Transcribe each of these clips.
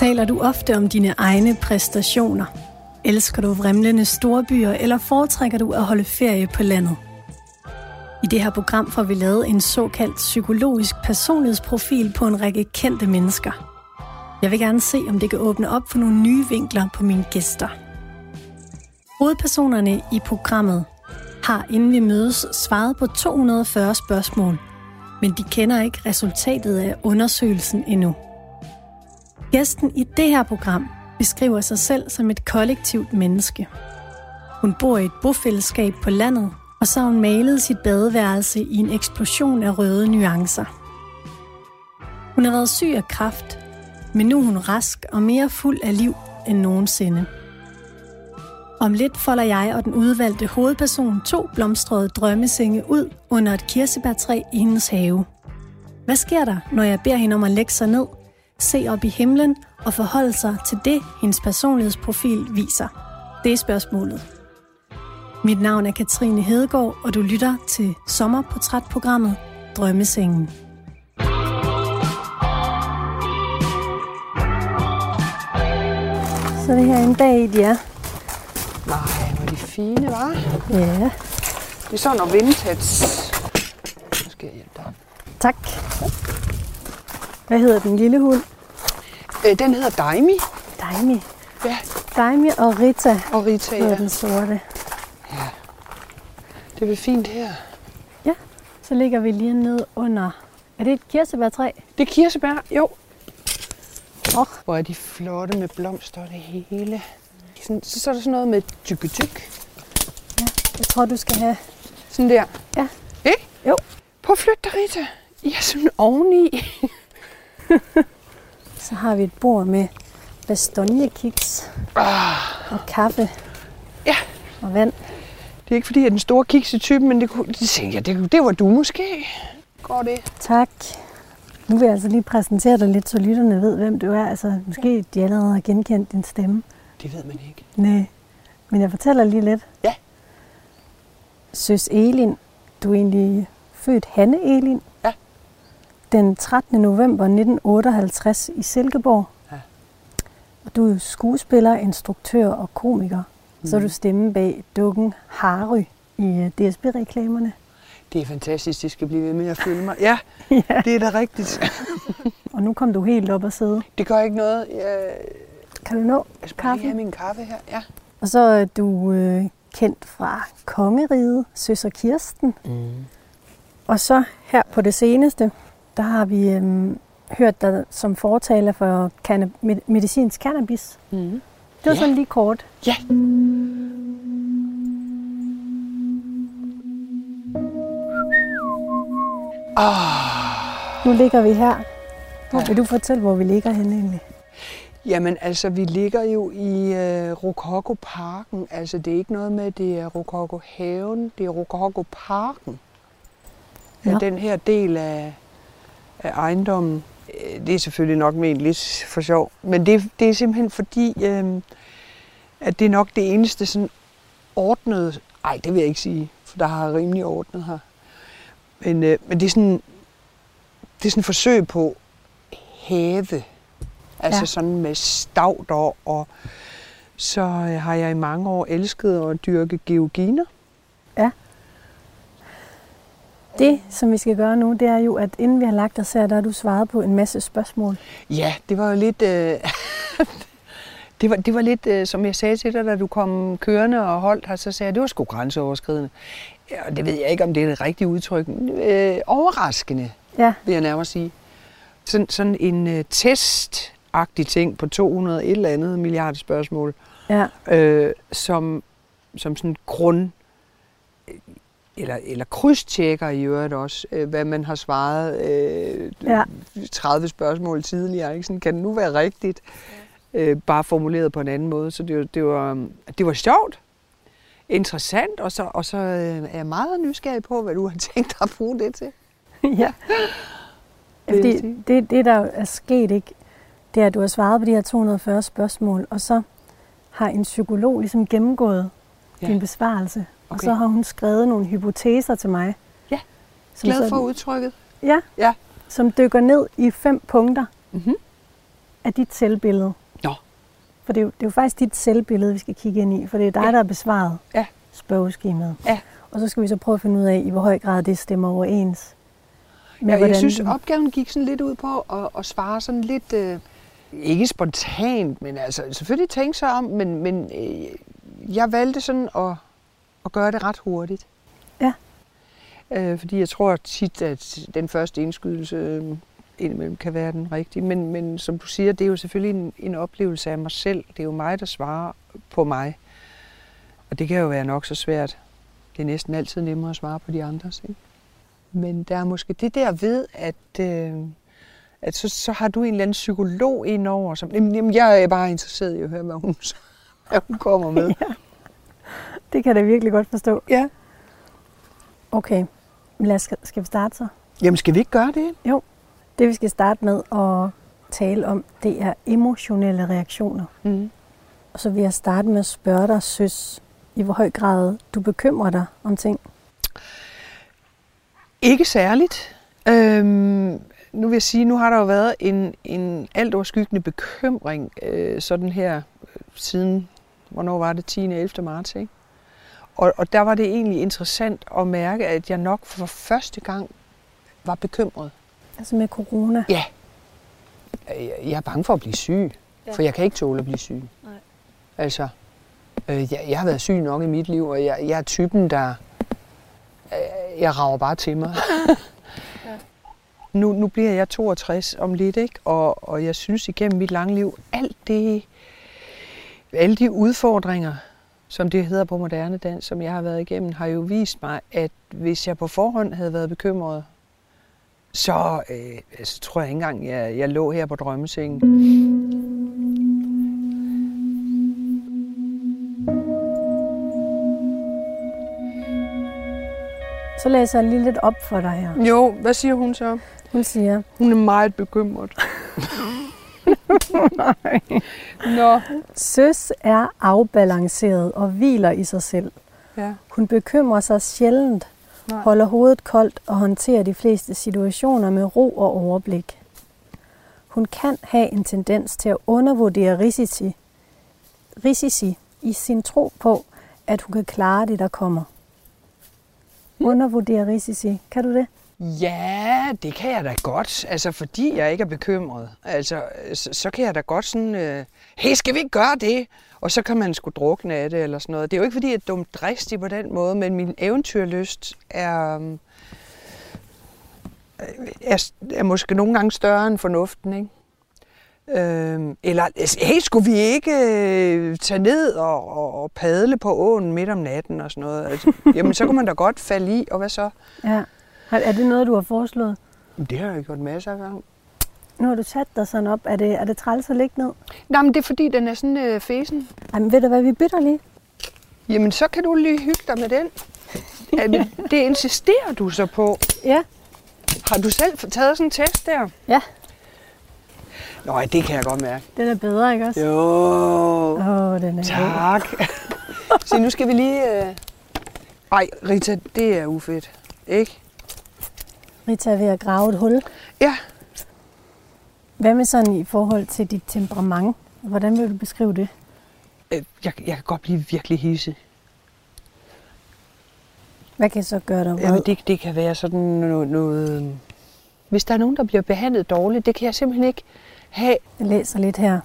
Taler du ofte om dine egne præstationer? Elsker du vrimlende storbyer, eller foretrækker du at holde ferie på landet? I det her program får vi lavet en såkaldt psykologisk personlighedsprofil på en række kendte mennesker. Jeg vil gerne se, om det kan åbne op for nogle nye vinkler på mine gæster. Hovedpersonerne i programmet har, inden vi mødes, svaret på 240 spørgsmål, men de kender ikke resultatet af undersøgelsen endnu. Gæsten i det her program beskriver sig selv som et kollektivt menneske. Hun bor i et bofællesskab på landet, og så har hun malet sit badeværelse i en eksplosion af røde nuancer. Hun har været syg af kraft, men nu er hun rask og mere fuld af liv end nogensinde. Om lidt folder jeg og den udvalgte hovedperson to blomstrede drømmesenge ud under et kirsebærtræ i hendes have. Hvad sker der, når jeg beder hende om at lægge sig ned, se op i himlen og forholde sig til det, hendes personlighedsprofil viser? Det er spørgsmålet. Mit navn er Katrine Hedegaard, og du lytter til sommerportrætprogrammet Drømmesengen. Så det her er en dag, de er. Nej, hvor er de fine, var. Ja, Det er sådan noget vintage. Nu skal jeg hjælpe dig. tak. Hvad hedder den lille hund? Øh, den hedder Daimi. Daimi. Ja, Daimi og Rita og Rita, ja. den sorte. Det er fint her. Ja, så ligger vi lige ned under... Er det et kirsebærtræ? Det er kirsebær, jo. Åh. Hvor er de flotte med blomster og det hele. Sådan, så, så er der sådan noget med tykke tyk. Jeg tror, du skal have... Sådan der. Ja. Ikke? Jo. Flytte dig, Rita. I er sådan oveni. Så har vi et bord med bastonjekiks Ah, og kaffe Ja. og vand. det er ikke fordi, jeg er den store kiks i typen, men det, kunne, det tænkte jeg, det, det var du måske. Går det? Tak. Nu vil jeg altså lige præsentere dig lidt, så lytterne ved, hvem du er. Altså, måske de allerede har genkendt din stemme. Det ved man ikke. Nej, men jeg fortæller lige lidt. Ja. Søs Elin, du er egentlig født Hanne Elin. Den 13. november 1958 i Silkeborg. Ja. Og du er skuespiller, instruktør og komiker. Mm. Så er du stemme bag dukken Harry i øh, DSB-reklamerne. Det er fantastisk, det skal blive ved med at følge mig. Ja, ja. det er da rigtigt. Og nu kom du helt op og sidde. Det gør ikke noget. Jeg, Kan du nå jeg skal kaffe? have min kaffe her. Ja. Og så er du øh, kendt fra Kongeriget, Søs og Kirsten. Mm. Og så her på det seneste, der har vi øhm, hørt dig som fortaler for canna- med- medicinsk cannabis. Mm. Det var Ja. sådan lige kort. Ja. Ah, Nu ligger vi her. Hvor vil du fortælle, hvor vi ligger henne egentlig? jamen altså, vi ligger jo i øh, Rokoko Parken. Altså, det er ikke noget med, det er Rokoko Haven, det er Rokoko Parken. Ja. Den her del af, af ejendommen, øh, det er selvfølgelig nok ment lidt for sjov, men det, det er simpelthen fordi, øh, at det er nok det eneste sådan ordnede, ej det vil jeg ikke sige, for der har rimelig ordnet her. Men, øh, men det er sådan, det er sådan et forsøg på have, altså Ja. sådan med stavter, og så har jeg i mange år elsket at dyrke georginer. Det, som vi skal gøre nu, det er jo, at inden vi har lagt os her, der har du svaret på en masse spørgsmål. Ja, det var jo lidt... Øh, det, var, det var lidt, øh, som jeg sagde til dig, da du kom kørende og holdt her, så sagde jeg, det var sgu grænseoverskridende. Ja, og det ved jeg ikke, om det er det rigtige udtryk. Øh, overraskende, Ja, vil jeg nærmere sige. Sådan, sådan en øh, testagtig ting på 200 et eller andet milliard spørgsmål, ja, øh, som, som sådan grund eller, eller krydstjekker i øvrigt også, øh, hvad man har svaret øh, Ja. 30 spørgsmål tidligere. Ikke? Sådan, kan det nu være rigtigt? Øh, bare formuleret på en anden måde. Så det, det, var, det var sjovt, interessant, og så, og så øh, er jeg meget nysgerrig på, hvad du har tænkt dig at bruge det til. ja. Fordi sige. det, det, der er sket, ikke, det er, at du har svaret på de her 240 spørgsmål, og så har en psykolog ligesom gennemgået Ja. din besvarelse. Og Okay. så har hun skrevet nogle hypoteser til mig. Ja. Glad sådan- for udtrykket. Ja, Ja. som dykker ned i fem punkter. Mm-hmm. af dit selvbillede. Nå. For det er, jo, det er jo faktisk dit selvbillede, vi skal kigge ind i, for det er dig, Ja. der har besvaret Ja. spørgeskemaet. Ja. Og så skal vi så prøve at finde ud af, i hvor høj grad det stemmer overens. Med, Ja, jeg synes, du- opgaven gik sådan lidt ud på at, at svare sådan lidt, øh, ikke spontant, men altså selvfølgelig tænke sig om, men, men øh, jeg valgte sådan at, at gøre det ret hurtigt. Ja. Øh, fordi jeg tror tit, at den første indskydelse øh, indimellem kan være den rigtige. Men, men som du siger, det er jo selvfølgelig en, en oplevelse af mig selv. Det er jo mig, der svarer på mig. Og det kan jo være nok så svært. Det er næsten altid nemmere at svare på de andres. Ikke? Men der er måske det der ved, at, øh, at så, så har du en eller anden psykolog indover. Som, jamen, jeg er bare interesseret i at høre, hvad hun, hvad hun kommer med. Det kan jeg da virkelig godt forstå. ja. Okay, lad os, skal vi starte så? Jamen, skal vi ikke gøre det? Det vi skal starte med at tale om, det er emotionelle reaktioner. Mm. Og så vil jeg starte med at spørge dig, søs, i hvor høj grad du bekymrer dig om ting. Ikke særligt. Øhm, nu vil jeg sige, nu har der jo været en, en alt overskyggende bekymring øh, sådan her øh, siden, hvornår var det, 10. 11. marts, ikke? Og, og der var det egentlig interessant at mærke, at jeg nok for første gang var bekymret. Altså med corona. Ja. Jeg, er bange for at blive syg, Ja. for jeg kan ikke tåle at blive syg. Nej. Altså, øh, jeg, jeg har været syg nok i mit liv, og jeg, jeg er typen, der... Øh, jeg rager bare til mig. Ja. nu, nu bliver jeg 62 om lidt, ikke? Og, og jeg synes igennem mit lange liv, alt det, alle de udfordringer, som det hedder på moderne dans, som jeg har været igennem, har jo vist mig, at hvis jeg på forhånd havde været bekymret, så øh, altså, tror jeg ikke engang, jeg, jeg lå her på drømmesengen. Så læser jeg lige lidt op for dig her. Jo, hvad siger hun så? Hun siger, Hun er meget bekymret. Nå. søs er afbalanceret og hviler i sig selv. Ja. Hun bekymrer sig sjældent, Nej. holder hovedet koldt og håndterer de fleste situationer med ro og overblik. Hun kan have en tendens til at undervurdere risici, risici i sin tro på, at hun kan klare det, der kommer. Undervurdere risici. Kan du det? Ja, det kan jeg da godt. Altså, fordi jeg ikke er bekymret. Altså, så, så kan jeg da godt sådan, øh, hey, skal vi ikke gøre det? Og så kan man sgu drukne af det eller sådan noget. Det er jo ikke, fordi jeg er dumt dristig på den måde, men min eventyrlyst er, øh, er, er måske nogle gange større end fornuften, ikke? Øhm, eller, altså, hey, skulle vi ikke øh, tage ned og, og, og padle på åen midt om natten og sådan noget? Altså, jamen, så kan man da godt falde i, og hvad så? Ja. Er det noget, du har foreslået? Jamen, Det har jeg gjort masser af gange. Nu har du sat dig sådan op. Er det, er det træls at ligge ned? Nej, men det er fordi, den er sådan øh, fesen. Ej, men ved du hvad, vi bytter lige. Jamen, så kan du lige hygge dig med den. Ja, det insisterer du så på. Ja. Har du selv taget sådan en test der? Ja. Nå, det kan jeg godt mærke. Den er bedre, ikke også? Jo, Åh, oh, den er tak. Så nu skal vi lige... Øh... Ej, Rita, det er ufedt. Ikke? Rita ved at grave et hul. Ja, Hvad med sådan i forhold til dit temperament? Hvordan vil du beskrive det? øh, jeg, jeg kan godt blive virkelig hisse. Hvad kan så gøre dig vred? Jamen, det, det kan være sådan noget, noget... øh, Hvis der er nogen, der bliver behandlet dårligt, det kan jeg simpelthen ikke have. Jeg læser lidt her.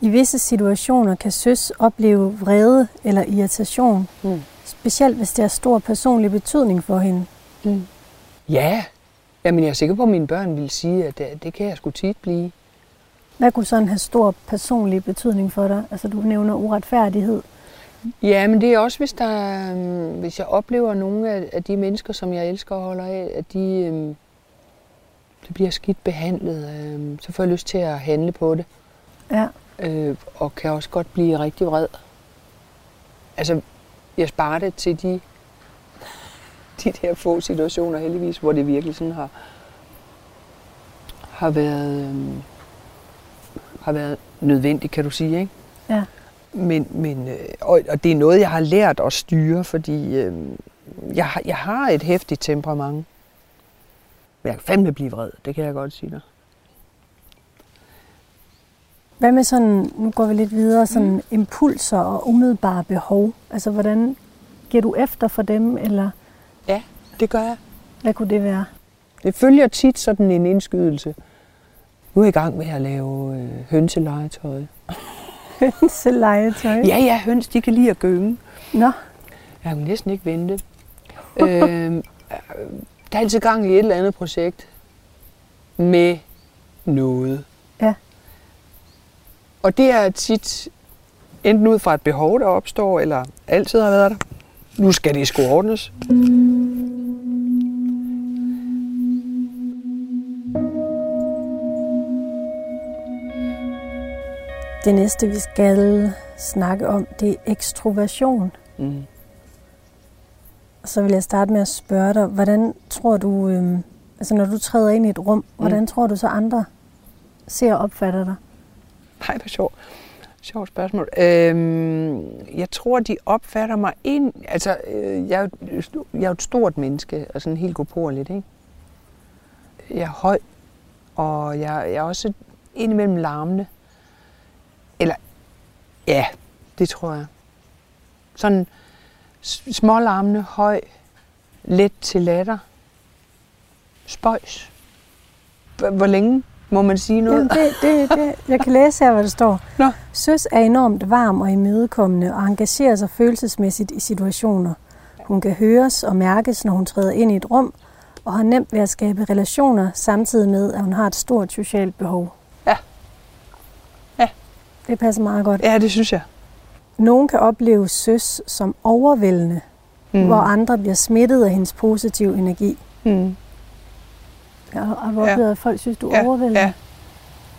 I visse situationer kan søs opleve vrede eller irritation, Mm. specielt hvis det har stor personlig betydning for hende. Mm. Ja, Jamen, jeg er sikker på, at mine børn vil sige, at det, det kan jeg sgu tit blive. Hvad kunne sådan have stor personlig betydning for dig? Altså, du nævner uretfærdighed. Ja, men det er også, hvis, der, øhm, hvis jeg oplever nogle af, af de mennesker, som jeg elsker og holder af, at de, øhm, de bliver skidt behandlet, øhm, så får jeg lyst til at handle på det. Ja. Øh, og kan også godt blive rigtig vred. Altså, jeg sparer det til de, de der få situationer heldigvis, hvor det virkelig sådan har, har været, øhm, har været nødvendigt, kan du sige, ikke? Ja. Men, men øh, og, og det er noget, jeg har lært at styre, fordi øh, jeg, har- jeg har et hæftigt temperament. Men jeg kan fandme blive vred, det kan jeg godt sige dig. Hvad med sådan, nu går vi lidt videre, sådan mm. impulser og umiddelbare behov? Altså, hvordan giver du efter for dem, eller det gør jeg. hvad kunne det være? Det følger tit sådan en indskydelse. Nu er jeg i gang med at lave øh, hønselegetøj. Hønselegetøj? Ja, ja, høns, de kan lide at gynge. Nå, Jeg kan næsten ikke vente. øh, der er altid gang i et eller andet projekt med noget. Ja. Og det er tit enten ud fra et behov, der opstår, eller altid har været der. Nu skal det sgu ordnes. Det næste, vi skal snakke om, det er ekstroversion. Mm. Og så vil jeg starte med at spørge dig, hvordan tror du, øhm, altså når du træder ind i et rum, hvordan tror du så andre ser og opfatter dig? Nej, hvor sjovt. Sjovt spørgsmål. Øhm, jeg tror, de opfatter mig ind... Altså, øh, jeg, er jo- jeg er jo et stort menneske, og sådan helt godporligt, ikke? Jeg er høj, og jeg, jeg er også indimellem larmende. Eller, ja, det tror jeg. Sådan smålarmende, høj, let til latter. Spøjs. Hvor hvor længe må man sige noget? Jamen, det, det, det, jeg kan læse her, hvad der står. Nå. Søs er enormt varm og imødekommende og engagerer sig følelsesmæssigt i situationer. Hun kan høres og mærkes, når hun træder ind i et rum, og har nemt ved at skabe relationer, samtidig med, at hun har et stort socialt behov. Ja. Ja. Det passer meget godt. Ja, det synes jeg. Nogen kan opleve søs som overvældende, mm. hvor andre bliver smittet af hendes positive energi. Mm. Jeg har du Ja. at folk synes, du er overvældende? Ja.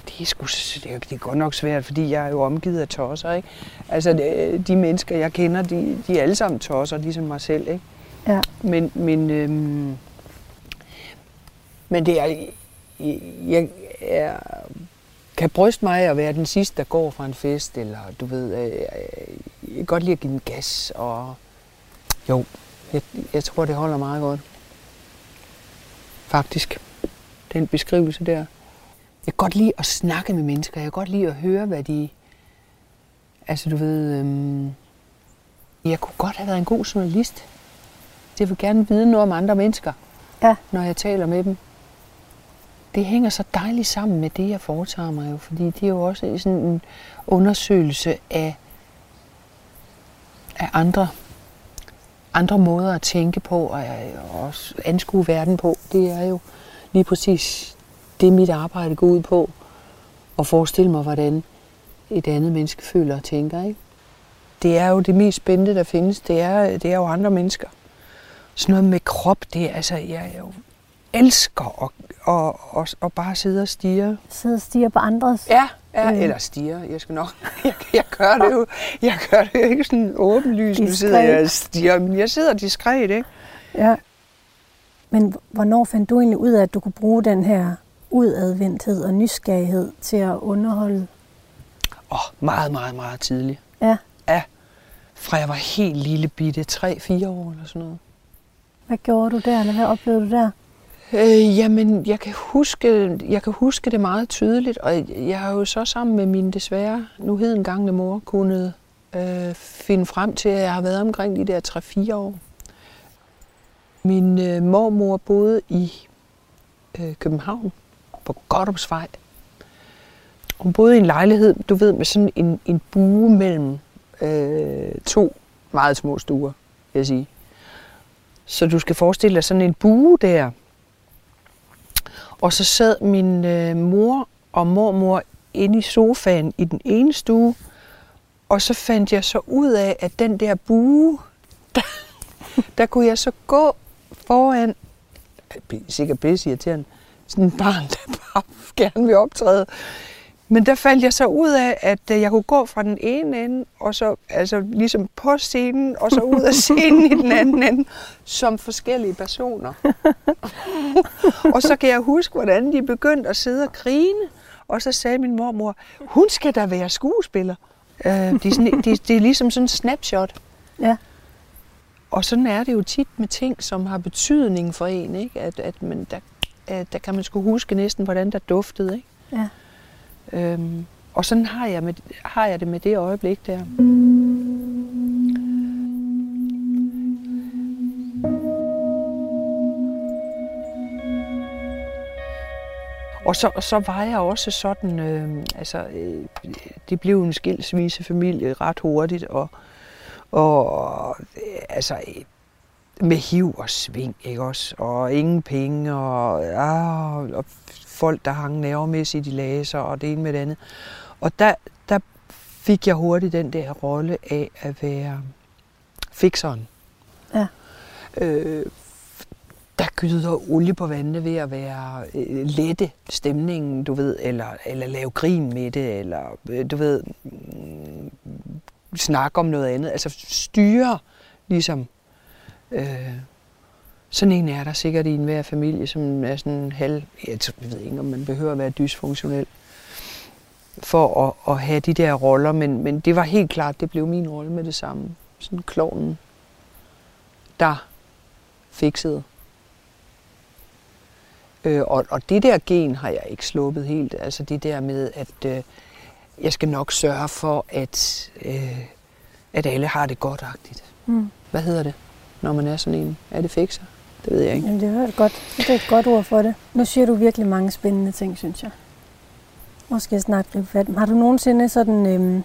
Det er, sgu, det, er, det er godt nok svært, fordi jeg er jo omgivet af tosser. Ikke? Altså, det, de mennesker, jeg kender, de, de er alle sammen tosser, ligesom mig selv. Ikke? Ja. Men, men, øhm, men det er, jeg, jeg kan bryste mig af at være den sidste, der går fra en fest, eller du ved, øh, jeg kan godt lide at give den gas, og jo, jeg, jeg tror, det holder meget godt. Faktisk, den beskrivelse der. Jeg kan godt lide at snakke med mennesker, jeg kan godt lide at høre, hvad de... Altså, du ved, øhm, jeg kunne godt have været en god journalist. Jeg vil gerne vide noget om andre mennesker, Ja. når jeg taler med dem. Det hænger så dejligt sammen med det, jeg foretager mig jo, fordi det er jo også sådan en undersøgelse af, af andre, andre måder at tænke på og og også anskue verden på. Det er jo lige præcis det, mit arbejde går ud på. At forestille mig, hvordan et andet menneske føler og tænker. Ikke? Det er jo det mest spændende, der findes. Det er, det er jo andre mennesker. Sådan noget med krop, det er altså, jeg jeg elsker at, at, at, at bare sidde og stige. Sidde og stiger på andres. Ja, ja Øh. eller stiger. Jeg skal nok. Jeg, jeg gør det jo. Jeg gør det jo ikke sådan åbenlyst. Nu sidder jeg og stiger, men jeg sidder diskret, ikke? Ja. Men hvornår fandt du egentlig ud af, at du kunne bruge den her udadvendthed og nysgerrighed til at underholde? Åh, oh, meget, meget, meget tidligt. Ja. Ja. Fra jeg var helt lille bitte, 3-4 år eller sådan noget. Hvad gjorde du der, eller hvad oplevede du der? Øh, jamen, jeg kan, huske, jeg kan huske det meget tydeligt, og jeg har jo så sammen med min desværre nu heden gangne mor kunnet øh, finde frem til, at jeg har været omkring de der 3-4 år. Min øh, mormor boede i øh, København på Goddomsvej. Hun boede i en lejlighed, du ved, med sådan en, en bue mellem øh, to meget små stuer, vil jeg sige. Så du skal forestille dig sådan en bue der, og så sad min øh, mor og mormor inde i sofaen i den ene stue. Og så fandt jeg så ud af, at den der bue, der, der kunne jeg så gå foran, øh, sikkert pisse irriterende, sådan en barn, der bare gerne vil optræde. Men der fandt jeg så ud af, at øh, jeg kunne gå fra den ene ende, og så altså ligesom på scenen, og så ud af scenen i den anden ende, som forskellige personer. og så kan jeg huske, hvordan de begyndte at sidde og grine. Og så sagde min mormor, hun skal da være skuespiller. Øh, det, er sådan, det, det er ligesom sådan en snapshot. Ja. Og sådan er det jo tit med ting, som har betydning for en. Ikke? At, at man, der, at der kan man sgu huske næsten, hvordan der duftede. Ikke? Ja. Øhm, og sådan har jeg, med, har jeg det med det øjeblik der. Og så, og så var jeg også sådan, øh, altså, øh, det blev en skilsmissefamilie ret hurtigt, og, og øh, altså, øh, med hiv og sving, ikke også? Og ingen penge, og, ja, og folk, der hang nervemæssigt i laser, og det ene med det andet. Og der, der fik jeg hurtigt den der rolle af at være fikseren. Ja. Øh, der gyder olie på vandene ved at være øh, lette stemningen, du ved, eller, eller lave grin med det, eller øh, du ved, mm, snakke om noget andet. Altså styre ligesom. Øh, sådan en er der sikkert i enhver familie, som er sådan halv... Jeg ved ikke, om man behøver at være dysfunktionel for at, at have de der roller, men, men det var helt klart, det blev min rolle med det samme. Sådan klovnen, der fiksede. Øh, og, og det der gen har jeg ikke sluppet helt. Altså det der med, at øh, jeg skal nok sørge for, at, øh, at alle har det godtagtigt. Mm. Hvad hedder det, når man er sådan en? Er det fikser? Det ved jeg ikke. Jamen, det er godt, det er et godt ord for det. Nu siger du virkelig mange spændende ting, synes jeg. Måske jeg snart gribe fat. Har du nogensinde sådan... Øhm...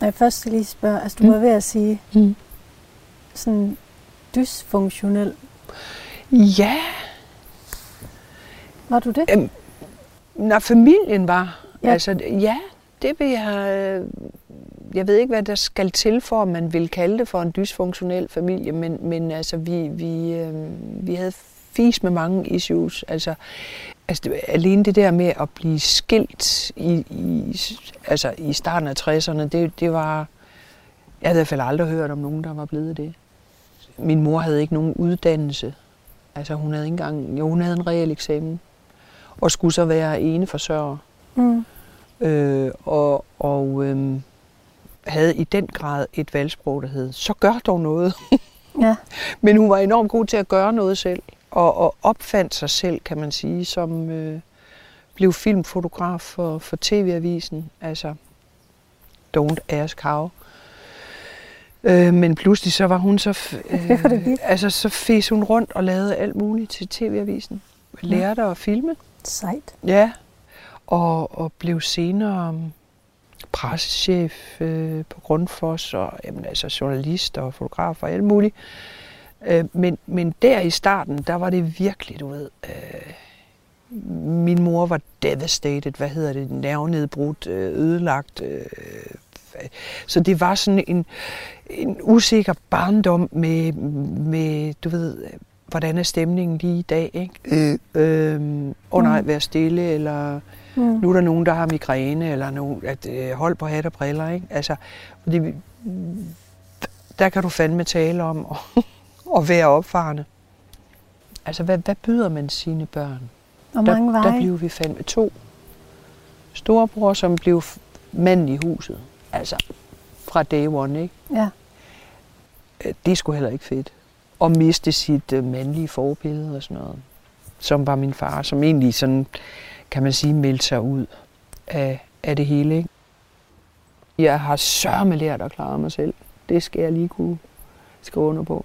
Nej, først skal lige spørge. Altså, du Mm. var ved at sige Mm. sådan dysfunktionel. Ja, Var du det? Øhm, når familien var, Ja. ja. altså ja, det vil jeg, øh, jeg ved ikke, hvad der skal til for, at man vil kalde det for en dysfunktionel familie, men, men altså vi, vi, øh, vi havde fis med mange issues, altså, altså det, alene det der med at blive skilt i, i, altså i starten af 60'erne, det, det var, jeg havde i hvert fald aldrig hørt om nogen, der var blevet det. Min mor havde ikke nogen uddannelse, altså hun havde ikke engang, jo hun havde en reel eksamen, og skulle så være ene forsørger. Mm. Øh, og og øh, havde i den grad et valgsprog, der hed, så gør dog noget. Ja. Men hun var enormt god til at gøre noget selv, og, og opfandt sig selv, kan man sige, som øh, blev filmfotograf for, for TV-avisen, altså Don't Ask How. Øh, men pludselig så var hun så, vildt. altså så fes hun rundt og lavede alt muligt til TV-avisen. Lærte at filme. Sejt. Ja, og, og blev senere pressechef øh, på Grundfos, og jamen, altså journalist og fotograf og alt muligt. Øh, men, men der i starten, der var det virkelig, du ved, øh, min mor var devastated, hvad hedder det, nervenedbrudt, øh, ødelagt. Øh, så det var sådan en, en usikker barndom med, med, du ved, hvordan er stemningen lige i dag, ikke? Øh, øh, oh nej, vær stille, eller Mm. nu er der nogen, der har migræne, eller nogen, at øh, hold på hat og briller, ikke? Altså, fordi, der kan du fandme tale om at, at være opfarende. Altså, hvad, hvad byder man sine børn? Hvor mange der, veje? der blev vi fandme to. Storebror, som blev manden i huset. Altså, fra day one, ikke? Ja. Øh, Det sgu heller ikke fedt. At miste sit øh, mandlige forbillede og sådan noget. Som var min far, som egentlig sådan, kan man sige, meldte sig ud af, af det hele. Ikke? Jeg har sørme lært at klare mig selv. Det skal jeg lige kunne skrive under på.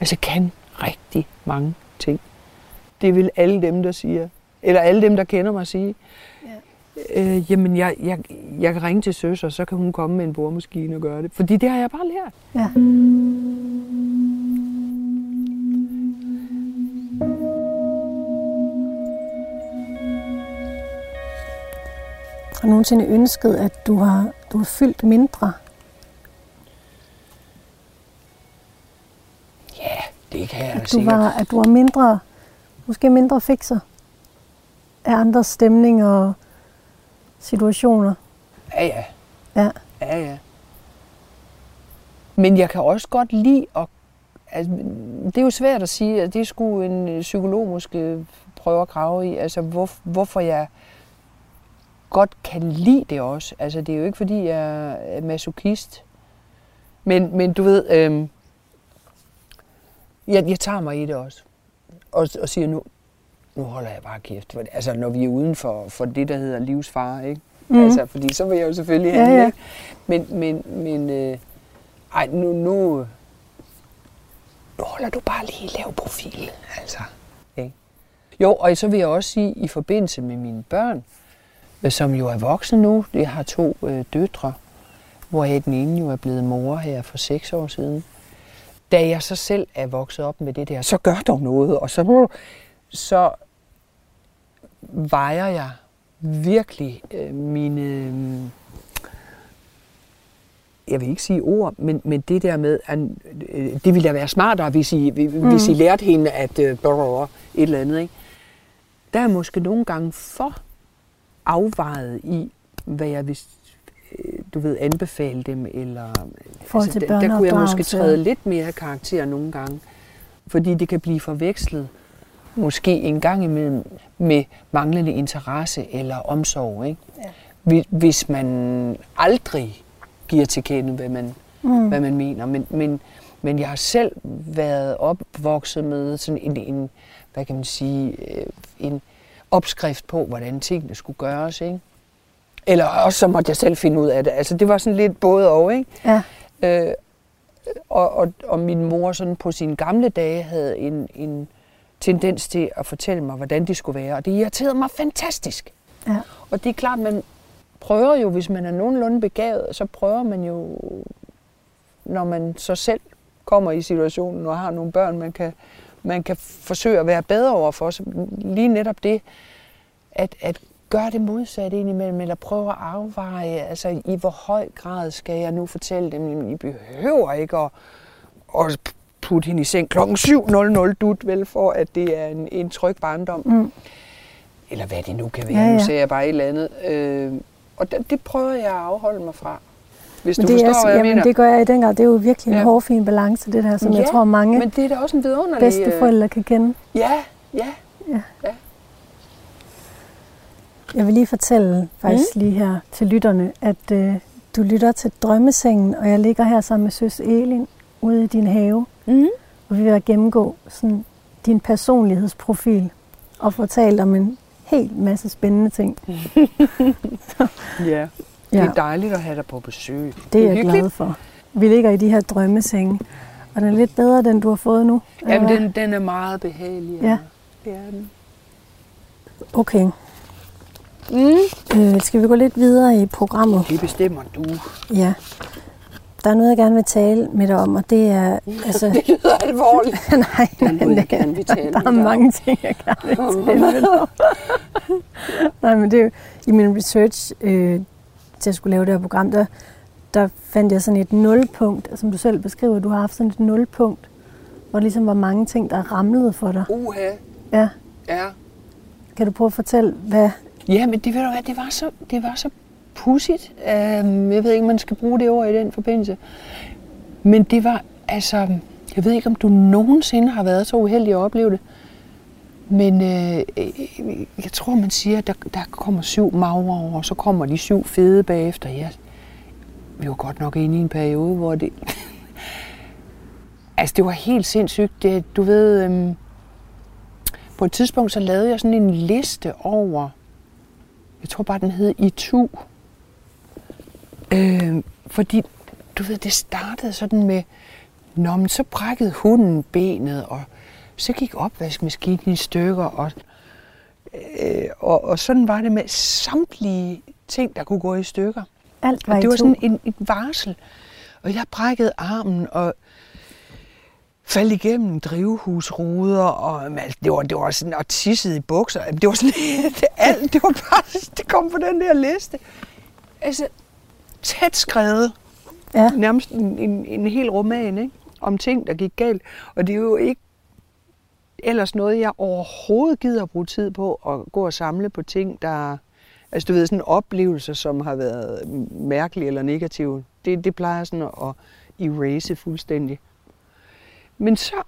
Altså, jeg kan rigtig mange ting. Det vil alle dem, der siger, eller alle dem, der kender mig, sige. Ja. Øh, jamen, jeg, jeg, jeg kan ringe til søs, og så kan hun komme med en boremaskine og gøre det. Fordi det har jeg bare lært. Ja. Du nogensinde ønsket, at du har, du har fyldt mindre? Ja, det kan jeg At du, sikkert. var, at du var mindre, måske mindre fikser af andres stemninger og situationer? Ja, ja. Ja. Ja, ja. Men jeg kan også godt lide at... Altså, det er jo svært at sige, at det skulle en øh, psykolog måske prøve at grave i. Altså, hvor, hvorfor jeg godt kan lide det også. Altså, det er jo ikke, fordi jeg er masochist. Men, men du ved, øhm, jeg, jeg tager mig i det også. Og, og siger nu, nu holder jeg bare kæft. Altså, når vi er uden for, for det, der hedder livsfare, ikke? Mm. Altså, fordi så vil jeg jo selvfølgelig have ja, ja. Ikke? Men, men, men øh, ej, nu, nu, nu holder du bare lige lav profil, altså. Ikke? Jo, og så vil jeg også sige, i forbindelse med mine børn, øh, som jo er voksne nu, jeg har to øh, døtre, hvor den ene jo er blevet mor her for seks år siden. Da jeg så selv er vokset op med det der, så gør dog noget, og så, så vejer jeg virkelig øh, mine, øh, jeg vil ikke sige ord, men, men det der med, at øh, det ville da være smartere, hvis I, mm. hvis I lærte hende at øh, et eller andet. Ikke? Der er måske nogle gange for afvejet i, hvad jeg vil øh, du ved, anbefale dem, eller altså, der, der kunne jeg måske træde lidt mere karakter nogle gange, fordi det kan blive forvekslet måske en gang imellem med manglende interesse eller omsorg. Ikke? Ja. Hvis man aldrig giver til kende, hvad man, mm. hvad man mener. Men, men, men jeg har selv været opvokset med sådan en, en hvad kan man sige, øh, en opskrift på, hvordan tingene skulle gøres. Ikke? Eller også så måtte jeg selv finde ud af det. Altså det var sådan lidt både og, ikke? Ja. Øh, og, og, og min mor sådan på sine gamle dage havde en, en tendens til at fortælle mig, hvordan det skulle være. Og det irriterede mig fantastisk. Ja. Og det er klart, man prøver jo, hvis man er nogenlunde begavet, så prøver man jo, når man så selv kommer i situationen og har nogle børn, man kan, man kan forsøge at være bedre over for. Så lige netop det, at, at gøre det modsat indimellem, eller prøve at afveje, altså i hvor høj grad skal jeg nu fortælle dem, I behøver ikke at, at putte hende i seng klokken 7.00 dut, vel, for at det er en, en tryg barndom. Mm. Eller hvad det nu kan være. Ja, ja. Nu ser jeg bare et eller andet. Øh, og det, det prøver jeg at afholde mig fra. Hvis men du det forstår, er, hvad jeg jamen, mener. det gør jeg i den grad. Det er jo virkelig en ja. hårfin balance, det der, som ja, jeg tror mange men det er da også en vidunderlig... bedsteforældre kan kende. Ja, ja, ja. ja. Jeg vil lige fortælle faktisk mm. lige her til lytterne, at øh, du lytter til Drømmesengen, og jeg ligger her sammen med søs Elin ude i din have. Mm. Og vi vil gennemgå sådan, din personlighedsprofil og fortælle om en helt masse spændende ting. ja, det er dejligt at have dig på besøg. Det, er jeg hyggeligt. glad for. Vi ligger i de her drømmesenge, og den er lidt bedre, den du har fået nu. Jamen, den, den er meget behagelig. Ja. Det er den. Okay. Mm. Øh, skal vi gå lidt videre i programmet? Det bestemmer du. Ja. Der er noget, jeg gerne vil tale med dig om, og det er... Altså, det lyder alvorligt. nej, nej, nej, gerne vil tale der er mange ting, jeg gerne vil tale med dig om. nej, men det er jo, i min research øh, til at skulle lave det her program, der, der fandt jeg sådan et nulpunkt, som du selv beskriver, du har haft sådan et nulpunkt, hvor det ligesom var mange ting, der ramlede for dig. Uha. Ja. Ja. Kan du prøve at fortælle, hvad... Ja, men det, ved du hvad, det var så, det var så pudsigt. Um, jeg ved ikke, om man skal bruge det ord i den forbindelse. Men det var, altså, jeg ved ikke, om du nogensinde har været så uheldig at opleve det. Men øh, øh, jeg tror, man siger, at der, der kommer syv magre over, og så kommer de syv fede bagefter. Ja, vi var godt nok inde i en periode, hvor det... altså, det var helt sindssygt. Det, du ved, øhm, på et tidspunkt, så lavede jeg sådan en liste over, jeg tror bare, den hed ITU, Øh, fordi, du ved, det startede sådan med, Nå, men så brækkede hunden benet, og så gik opvaskemaskinen i stykker, og, øh, og, og sådan var det med samtlige ting, der kunne gå i stykker. Alt var og det var sådan en, en varsel. Og jeg brækkede armen, og faldt igennem drivhusruder, og altså, det var, det var sådan, og tissede i bukser. Det var sådan, det, alt, det var bare, det kom på den der liste. Altså, tæt skrevet. Ja. Nærmest en, en, en hel roman, ikke? Om ting, der gik galt. Og det er jo ikke ellers noget, jeg overhovedet gider at bruge tid på at gå og samle på ting, der... Altså du ved, sådan oplevelser, som har været mærkelige eller negative. Det, det plejer sådan at erase fuldstændig. Men så,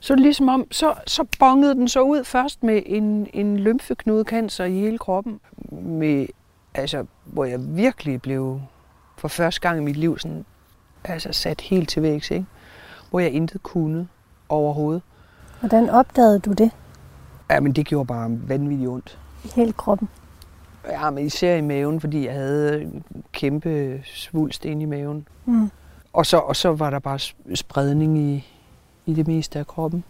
så ligesom om, så, så bongede den så ud først med en, en lymfeknudekancer i hele kroppen, med altså, hvor jeg virkelig blev for første gang i mit liv sådan, altså sat helt til vægs, ikke? hvor jeg intet kunne overhovedet. Hvordan opdagede du det? Ja, men det gjorde bare vanvittigt ondt. I hele kroppen? Ja, men især i maven, fordi jeg havde en kæmpe svulst inde i maven. Mm. Og så, og så var der bare spredning i, i det meste af kroppen.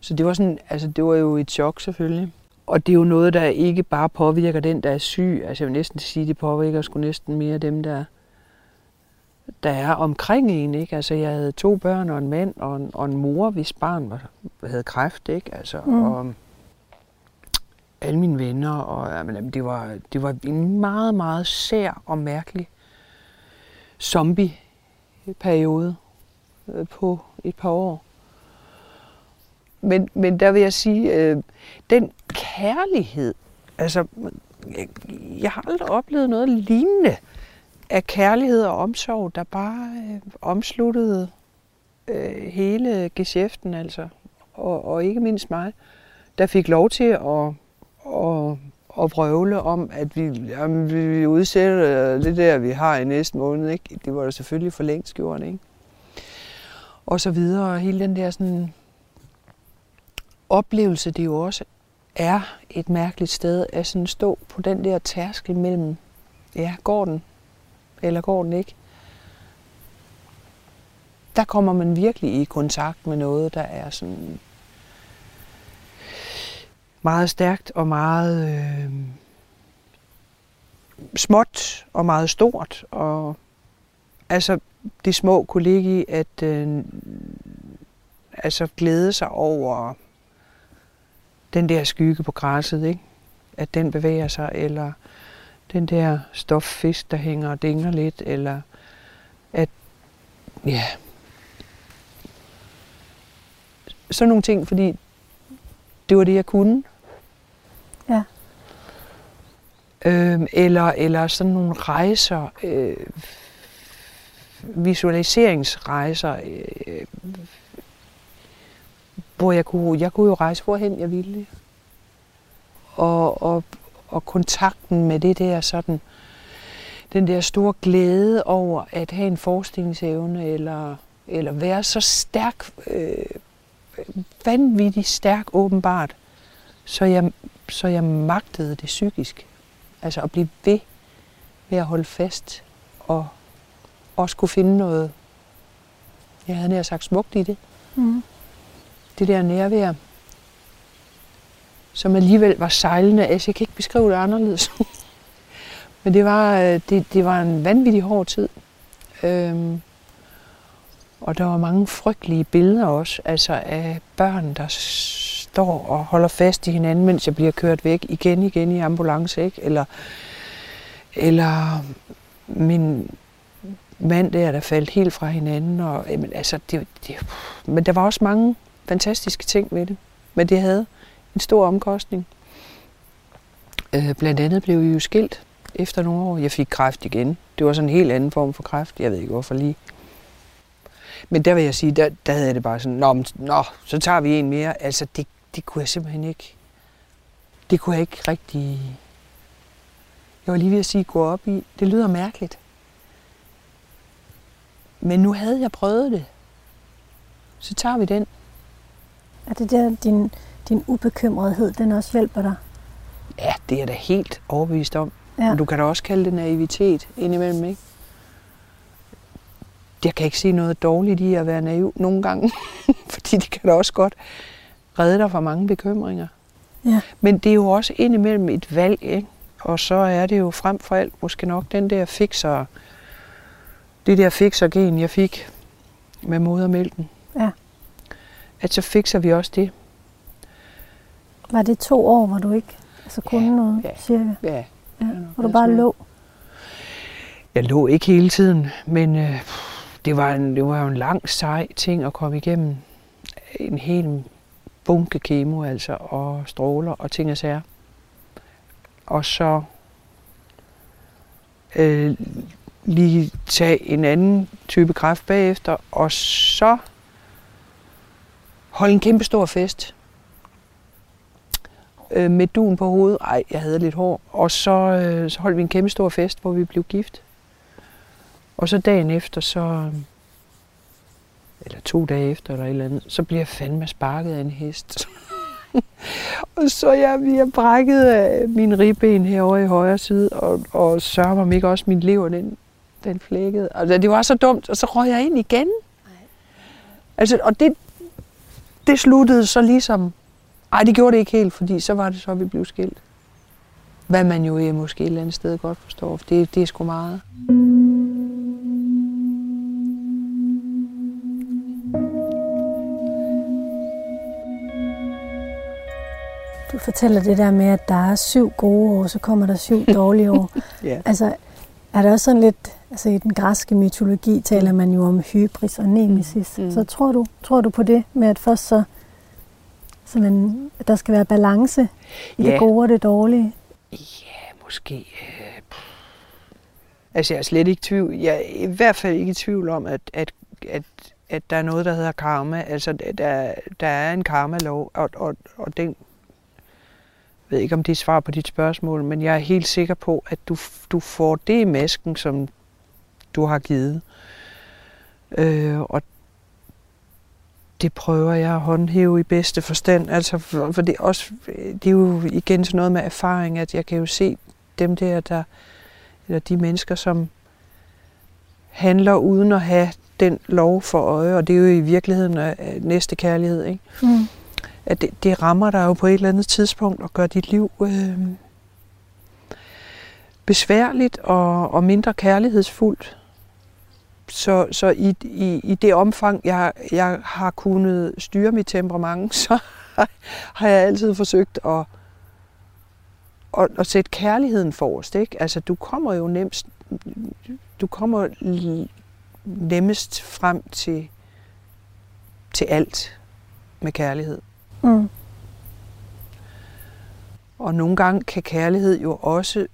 Så det var sådan, altså det var jo et chok selvfølgelig. Og det er jo noget, der ikke bare påvirker den, der er syg. Altså jeg vil næsten sige, det påvirker sgu næsten mere dem, der, der er omkring en. Ikke? Altså jeg havde to børn og en mand og en, og en mor, hvis barn var, havde kræft. Ikke? Altså, Mm. Og alle mine venner. Og, jamen, jamen, det, var, det var en meget, meget sær og mærkelig zombie-periode øh, på et par år. Men, men der vil jeg sige, øh, den kærlighed, altså, jeg, jeg har aldrig oplevet noget lignende af kærlighed og omsorg, der bare øh, omsluttede øh, hele geschæften, altså, og, og ikke mindst mig, der fik lov til at, at, at vrøvle om, at vi, jamen, vi vi udsætter det der, vi har i næste måned. Ikke? Det var der selvfølgelig for længst gjort, ikke? Og så videre, og hele den der sådan oplevelse, det jo også er et mærkeligt sted at sådan stå på den der tærskel mellem, ja, går den, eller går den ikke? Der kommer man virkelig i kontakt med noget, der er sådan meget stærkt og meget øh, småt og meget stort. Og altså, det små kunne ligge i at øh, altså, glæde sig over den der skygge på græsset, ikke? at den bevæger sig, eller den der stoffisk, der hænger og dingler lidt, eller at, ja, sådan nogle ting, fordi det var det, jeg kunne. Ja. Øhm, eller, eller sådan nogle rejser, øh, visualiseringsrejser, øh, hvor jeg kunne, jeg kunne jo rejse hvorhen jeg ville. Og, og, og kontakten med det der sådan, den der store glæde over at have en forestillingsevne, eller, eller være så stærk, øh, vanvittigt stærk åbenbart, så jeg, så jeg magtede det psykisk. Altså at blive ved med at holde fast, og også kunne finde noget, jeg havde nær sagt smukt i det. Mm. Det der nærvær, som alligevel var sejlende. Altså, jeg kan ikke beskrive det anderledes. Men det var, øh, det, det var en vanvittig hård tid. Øhm, og der var mange frygtelige billeder også, altså af børn, der står og holder fast i hinanden, mens jeg bliver kørt væk igen igen i ambulance, ikke? Eller, eller min mand der, der faldt helt fra hinanden. Og, jamen, altså, det, det, men der var også mange fantastiske ting ved det. Men det havde en stor omkostning. Øh, blandt andet blev vi jo skilt efter nogle år. Jeg fik kræft igen. Det var sådan en helt anden form for kræft. Jeg ved ikke hvorfor lige. Men der vil jeg sige, der, der havde jeg det bare sådan, nå, men, nå, så tager vi en mere. Altså, det, det kunne jeg simpelthen ikke. Det kunne jeg ikke rigtig... Jeg var lige ved at sige, gå op i. Det lyder mærkeligt. Men nu havde jeg prøvet det. Så tager vi den. Er det der, din, din ubekymrethed, den også hjælper dig? Ja, det er jeg da helt overbevist om. Ja. Men du kan da også kalde det naivitet indimellem, ikke? Jeg kan ikke se noget dårligt i at være naiv nogle gange, fordi det kan da også godt redde dig fra mange bekymringer. Ja. Men det er jo også indimellem et valg, ikke? Og så er det jo frem for alt måske nok den der fixer, det der fixer-gen, jeg fik med modermælken. Ja. At så fikser vi også det. Var det to år, hvor du ikke altså, kunne Ja, noget, ja. cirka? Ja, Ja. nok Hvor du bare sådan lå? Jeg lå ikke hele tiden, men øh, det, var en, det var jo en lang, sej ting at komme igennem. En hel bunke kemo, altså, og stråler og ting og sager. Og så øh, lige tage en anden type kræft bagefter, og så holde en kæmpe stor fest. Øh, med duen på hovedet. Ej, jeg havde lidt hår. Og så, øh, så holdt vi en kæmpe stor fest, hvor vi blev gift. Og så dagen efter, så, eller to dage efter, eller et eller andet, så bliver jeg fandme sparket af en hest. og så jeg, har brækket af min ribben herovre i højre side, og, og sørger mig ikke også min lever, den, den flækkede. Altså, det var så dumt, og så røg jeg ind igen. Altså, og det, det sluttede så ligesom... Ej, det gjorde det ikke helt, fordi så var det så, vi blev skilt. Hvad man jo er måske et eller andet sted godt forstår, for det, det er sgu meget. Du fortæller det der med, at der er syv gode år, så kommer der syv dårlige år. Ja. Altså, er der også sådan lidt, altså i den græske mytologi taler man jo om hybris og nemesis. Mm. Så tror du, tror du på det med, at først så, så man, der skal være balance i Ja. det gode og det dårlige? Ja, måske. øh. Altså, jeg er slet ikke i tvivl. Jeg er i hvert fald ikke i tvivl om, at, at, at, at der er noget, der hedder karma. Altså, der, der er en karma-lov, og, og, og den jeg ved ikke, om det er svar på dit spørgsmål, men jeg er helt sikker på, at du, du får det i masken, som du har givet. Øh, og det prøver jeg at håndhæve i bedste forstand. Altså, for, for det, er også, det er jo igen sådan noget med erfaring, at jeg kan jo se dem der, der eller de mennesker, som handler uden at have den lov for øje, og det er jo i virkeligheden øh, næste kærlighed, ikke? Mm. at det, det rammer dig jo på et eller andet tidspunkt og gør dit liv øh, besværligt og, og mindre kærlighedsfuldt. Så, så i, i, i det omfang, jeg, jeg har kunnet styre mit temperament, så har jeg altid forsøgt at, at, at sætte kærligheden forrest. Ikke? Altså, du kommer jo nemmest, du kommer nemmest frem til, til alt med kærlighed. Mm. Og nogle gange kan kærlighed jo også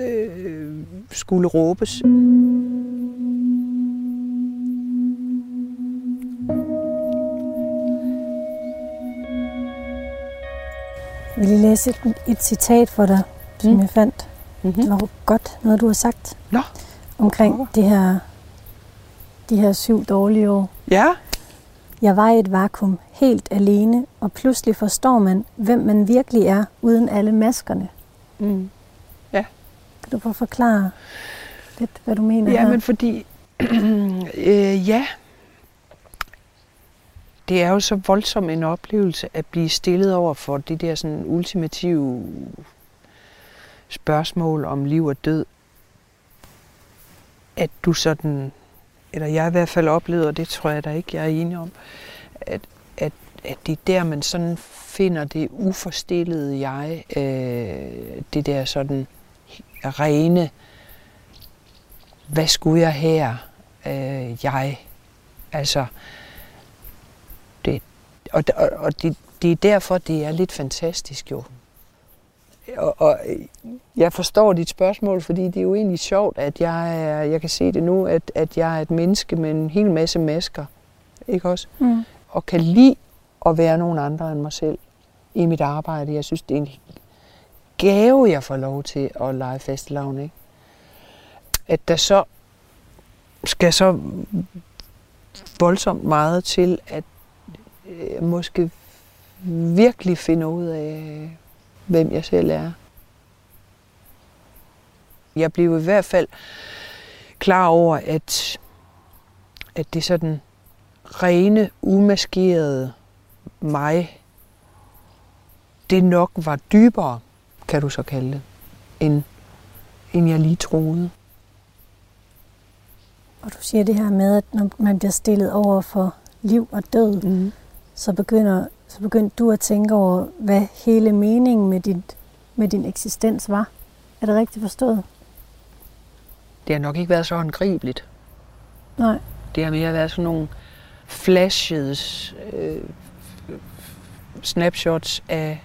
øh, skulle råbes. Jeg vil lige læse et, et citat for dig, som Mm. jeg fandt. Det Mm-hmm. var godt noget, du har sagt Nå. omkring det her, de her syv dårlige år. Ja, Jeg var i et vakuum, helt alene, og pludselig forstår man, hvem man virkelig er, uden alle maskerne. mm. Kan du prøve at forklare lidt, hvad du mener ja her? men fordi, øh, ja, det er jo så voldsom en oplevelse at blive stillet over for det der sådan ultimative spørgsmål om liv og død. At du sådan, eller jeg i hvert fald oplevede, og det tror jeg da ikke, jeg er enig om, at, at, at det er der, man sådan finder det uforstillede jeg, øh, det der sådan rene, hvad skulle jeg her, øh, jeg, altså, det, og, og, og det, det er derfor, det er lidt fantastisk jo. Og, og jeg forstår dit spørgsmål, fordi det er jo egentlig sjovt, at jeg, er, jeg kan se det nu, at, at jeg er et menneske med en hel masse masker, ikke også? Mm. og kan lide at være nogen andre end mig selv i mit arbejde. Jeg synes, det er en gave, jeg får lov til at lege fastelavn, ikke? At der så skal så voldsomt meget til, at øh, måske virkelig finde ud af, hvem jeg selv er. Jeg blev i hvert fald klar over, at, at det sådan rene, umaskerede mig, det nok var dybere, kan du så kalde det, end, end jeg lige troede. Og du siger det her med, at når man bliver stillet over for liv og død, Mm. så begynder, så begyndte du at tænke over, hvad hele meningen med, dit, med din eksistens var. Er det rigtigt forstået? Det har nok ikke været så håndgribeligt. Nej. Det har mere været sådan nogle flashes, øh, snapshots af,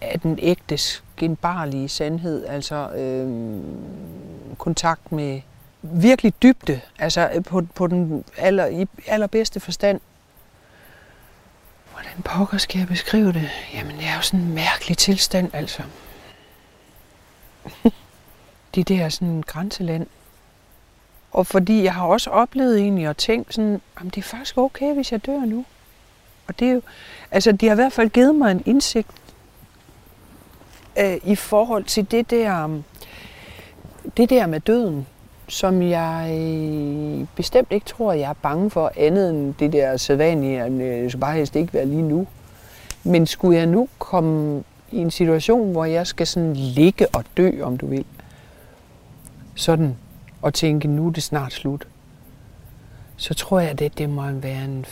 af den ægte, skinbarlige sandhed. Altså øh, kontakt med virkelig dybde, altså øh, på, på den aller, i allerbedste forstand. Hvordan pokker skal jeg beskrive det? Jamen, det er jo sådan en mærkelig tilstand, altså. det der sådan grænseland Og fordi jeg har også oplevet egentlig at tænke sådan, jamen det er faktisk okay, hvis jeg dør nu. Og det er jo, altså de har i hvert fald givet mig en indsigt øh, i forhold til det der, um, det der med døden, som jeg øh, bestemt ikke tror, jeg er bange for andet end det der sædvanlige, at øh, det skal bare helst ikke være lige nu. Men skulle jeg nu komme i en situation, hvor jeg skal sådan ligge og dø, om du vil, sådan og tænke, nu er det snart slut, så tror jeg, at det, det må være en,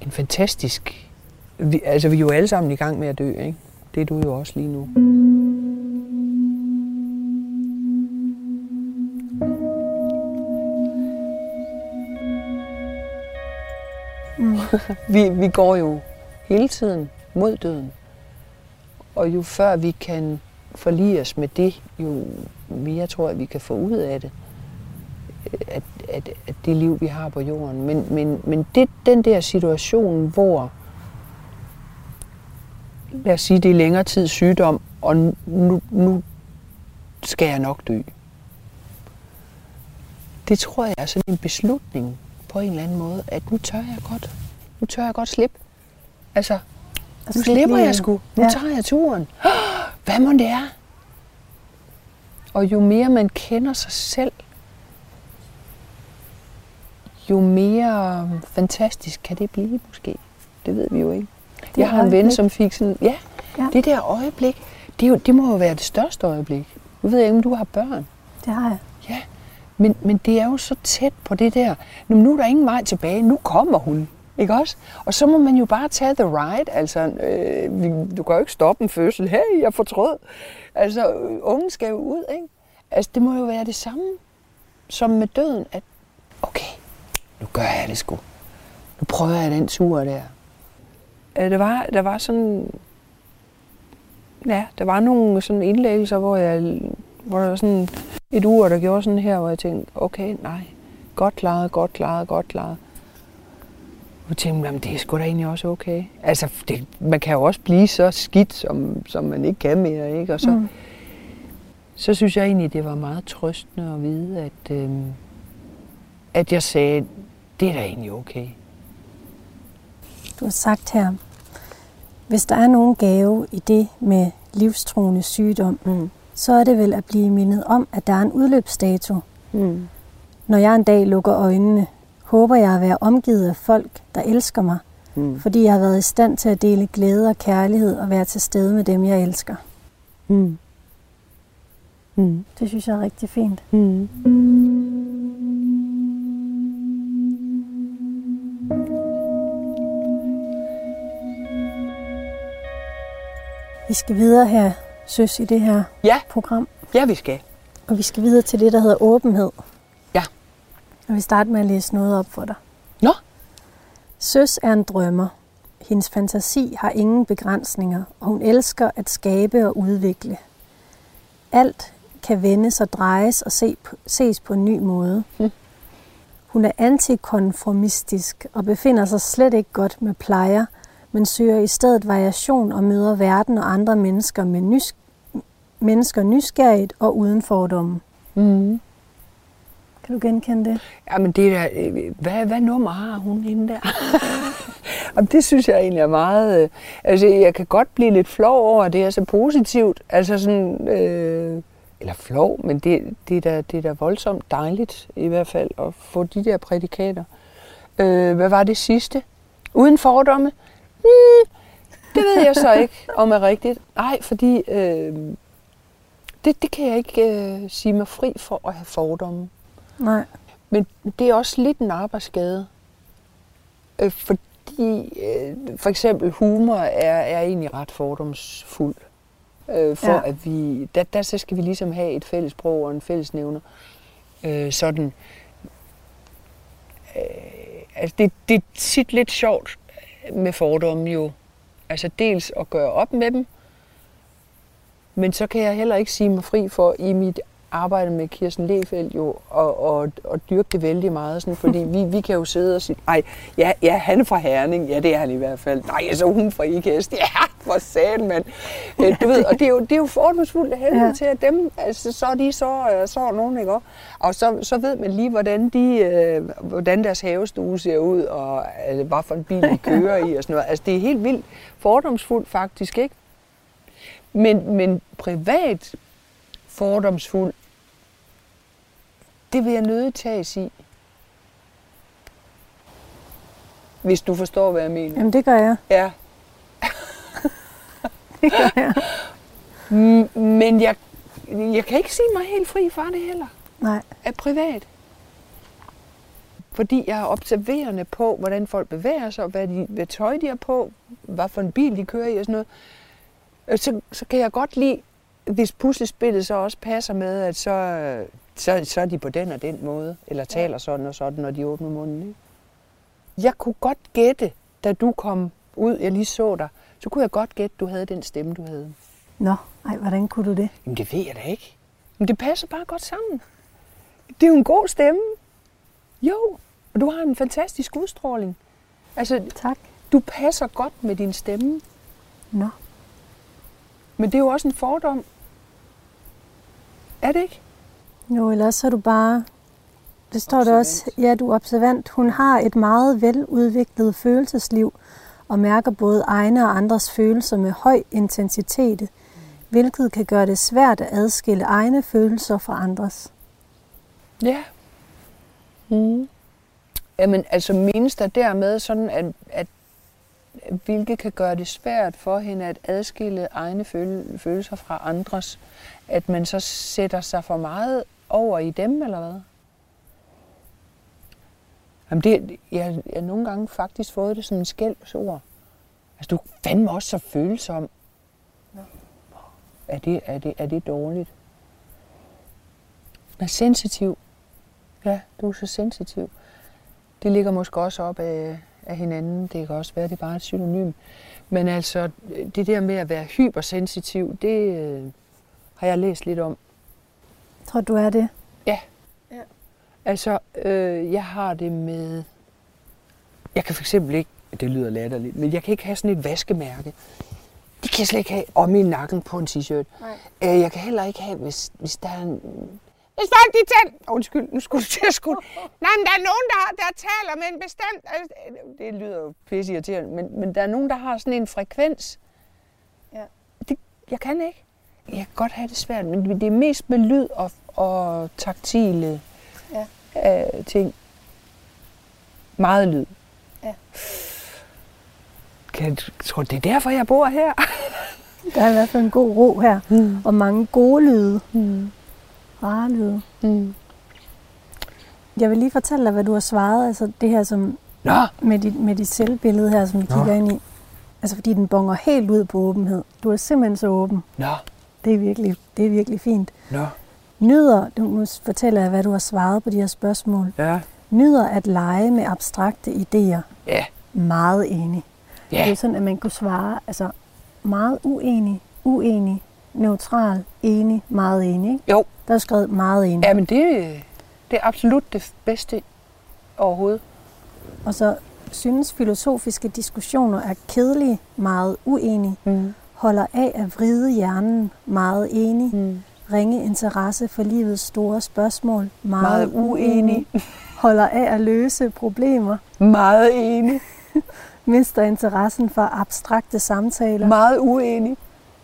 en fantastisk... Vi, altså, vi er jo alle sammen i gang med at dø, ikke? Det er du jo også lige nu. Mm. vi, vi går jo hele tiden mod døden. Og jo før vi kan forlige os med det, jo mere tror jeg, vi kan få ud af det. At, at, at det liv, vi har på jorden. Men, men, men det, den der situation, hvor lad os sige, det er længere tid sygdom, og nu, nu skal jeg nok dø. Det tror jeg er sådan en beslutning på en eller anden måde, at nu tør jeg godt. Nu tør jeg godt slippe. Altså, nu slipper jeg sgu. Nu ja. tager jeg turen. Hvad må det er? Og jo mere man kender sig selv, jo mere fantastisk kan det blive måske. Det ved vi jo ikke. Det jeg har en ven, som fik sådan, ja, ja, det der øjeblik, det, er jo, det må jo være det største øjeblik. Nu ved jeg ikke, om du har børn. Det har jeg. Ja, men, men det er jo så tæt på det der. Nu, nu er der ingen vej tilbage. Nu kommer hun. Ikke også? Og så må man jo bare tage the ride. Altså, øh, du kan jo ikke stoppe en fødsel. Hey, jeg fortrød. Altså, ungen skal jo ud, ikke? Altså, det må jo være det samme som med døden, at okay, nu gør jeg det sgu. Nu prøver jeg den tur der. Øh, det var, der var sådan, ja, der var nogle sådan indlæggelser, hvor jeg, hvor der var sådan et ur, der gjorde sådan her, hvor jeg tænkte, okay, nej, godt klaret, godt klaret, godt klaret. Og tænkte, jamen, det er sgu da egentlig også okay. Altså, det, man kan jo også blive så skidt, som, som man ikke kan mere, ikke? Og så, mm. så synes jeg egentlig, det var meget trøstende at vide, at, øh, at jeg sagde, det er da egentlig okay. Du har sagt her, hvis der er nogen gave i det med livstruende sygdom, mm. så er det vel at blive mindet om, at der er en udløbsdato. Mm. Når jeg en dag lukker øjnene, håber jeg at være omgivet af folk, der elsker mig, mm. fordi jeg har været i stand til at dele glæde og kærlighed og være til stede med dem, jeg elsker. Mm. Mm. Det synes jeg er rigtig fint. Mm. Skal videre her, søs, i det her ja. program. Ja, vi skal. Og vi skal videre til det, der hedder åbenhed. Ja. Og vi starter med at læse noget op for dig. Nå. Søs er en drømmer. Hendes fantasi har ingen begrænsninger, og hun elsker at skabe og udvikle. Alt kan vendes og drejes og se, ses på en ny måde. Hm. Hun er antikonformistisk og befinder sig slet ikke godt med plejer, men søger i stedet variation og møder verden og andre mennesker med nys- mennesker nysgerrigt og uden fordomme. Mm. Kan du genkende det? Jamen det er øh, hvad, hvad nummer har hun inde der? og det synes jeg egentlig er meget... Øh, altså jeg kan godt blive lidt flov over, at det er så positivt. Altså sådan... Øh, eller flov, men det, det, er da, det er da voldsomt dejligt i hvert fald at få de der prædikater. Øh, hvad var det sidste? Uden fordomme? Hmm, det ved jeg så ikke, om er rigtigt. Nej, fordi øh, det, det kan jeg ikke øh, sige mig fri for at have fordomme. Nej. Men det er også lidt en arbejdsskade. Øh, fordi øh, for eksempel humor er, er egentlig ret fordomsfuld. Øh, for ja. at vi, der, der så skal vi ligesom have et fælles sprog og en fælles nævner. Øh, sådan, øh, altså det, det er tit lidt sjovt med fordomme jo. Altså dels at gøre op med dem, men så kan jeg heller ikke sige mig fri for i mit arbejdet med Kirsten Lefeldt jo, og, og, og dyrke det vældig meget, sådan, fordi vi, vi kan jo sidde og sige, ej, ja, ja, han er fra Herning, ja, det er han i hvert fald. Nej, så hun fra Ikast, ja, hvor satan, mand. Øh, du ved, og det er jo, det er jo fordomsfuldt af helvede ja. til, at dem, altså, så er de så, øh, så nogen, ikke også? Og så, så ved man lige, hvordan, de, øh, hvordan deres havestue ser ud, og altså, hvad for en bil de kører i, og sådan noget. Altså, det er helt vildt fordomsfuldt faktisk, ikke? Men, men privat fordomsfuld, det vil jeg nødig tages i. Hvis du forstår, hvad jeg mener. Jamen, det gør jeg. Ja. det gør jeg. Men jeg, jeg kan ikke sige mig helt fri fra det heller. Nej. Af privat. Fordi jeg er observerende på, hvordan folk bevæger sig, hvad, de, hvad tøj de er på, hvad for en bil de kører i og sådan noget. Øh, så, så kan jeg godt lide, hvis puslespillet så også passer med, at så, så, så er de på den og den måde, eller taler sådan og sådan, når de åbner munden. Ikke? Jeg kunne godt gætte, da du kom ud, jeg lige så dig, så kunne jeg godt gætte, du havde den stemme, du havde. Nå, ej, hvordan kunne du det? Jamen det ved jeg da ikke. Men det passer bare godt sammen. Det er jo en god stemme. Jo, og du har en fantastisk udstråling. Altså, tak. Du passer godt med din stemme. Nå. Men det er jo også en fordom. Er det ikke? Jo, ellers så er du bare... Det står der også, ja, du er observant. Hun har et meget veludviklet følelsesliv og mærker både egne og andres følelser med høj intensitet, hvilket kan gøre det svært at adskille egne følelser fra andres. Ja. Mm. Jamen, altså menes der dermed sådan, at, at hvilket kan gøre det svært for hende at adskille egne følelser fra andres, at man så sætter sig for meget over i dem, eller hvad? Jamen det, jeg, jeg har nogle gange faktisk fået det som en skældsord. Altså, du fandme også så følsom. Ja. Er, det, er, det, er det dårligt? Er sensitiv. Ja, du er så sensitiv. Det ligger måske også op af, af hinanden. Det kan også være, det er bare et synonym. Men altså, det der med at være hypersensitiv, det øh, har jeg læst lidt om. Tror du er det? Ja. ja. Altså, øh, jeg har det med... Jeg kan for eksempel ikke... Det lyder latterligt, men jeg kan ikke have sådan et vaskemærke. Det kan jeg slet ikke have om i nakken på en t-shirt. Øh, jeg kan heller ikke have, hvis, hvis der er en hvis folk de tænder... Undskyld, nu skulle du til at skulle... Nej, men der er nogen, der, der taler med en bestemt... Altså, det lyder jo pisse irriterende, men, men der er nogen, der har sådan en frekvens. Ja. Det, jeg kan ikke. Jeg kan godt have det svært, men det er mest med lyd og, og taktile ja. uh, ting. Meget lyd. Ja. Kan jeg tror, det er derfor, jeg bor her. Der er i hvert fald en god ro her, mm. og mange gode lyde. Mm rare lyde. Mm. Jeg vil lige fortælle dig, hvad du har svaret. Altså det her som Nå. med dit, med dit selvbillede her, som du kigger ind i. Altså fordi den bonger helt ud på åbenhed. Du er simpelthen så åben. Nå. Det er virkelig, det er virkelig fint. Nå. Nyder, du nu fortæller jeg, hvad du har svaret på de her spørgsmål. Ja. Nyder at lege med abstrakte idéer. Ja. Meget enig. Ja. Det er sådan, at man kunne svare, altså meget uenig, uenig, neutral, enig, meget enig. Ikke? Jo. Der er skrevet meget enig. Ja, men det, det er absolut det bedste overhovedet. Og så synes filosofiske diskussioner er kedelige, meget uenige. Mm. Holder af at vride hjernen, meget enig. Mm. Ringe interesse for livets store spørgsmål, meget, meget uenig. Holder af at løse problemer. Meget enig. Mister interessen for abstrakte samtaler. Meget uenig.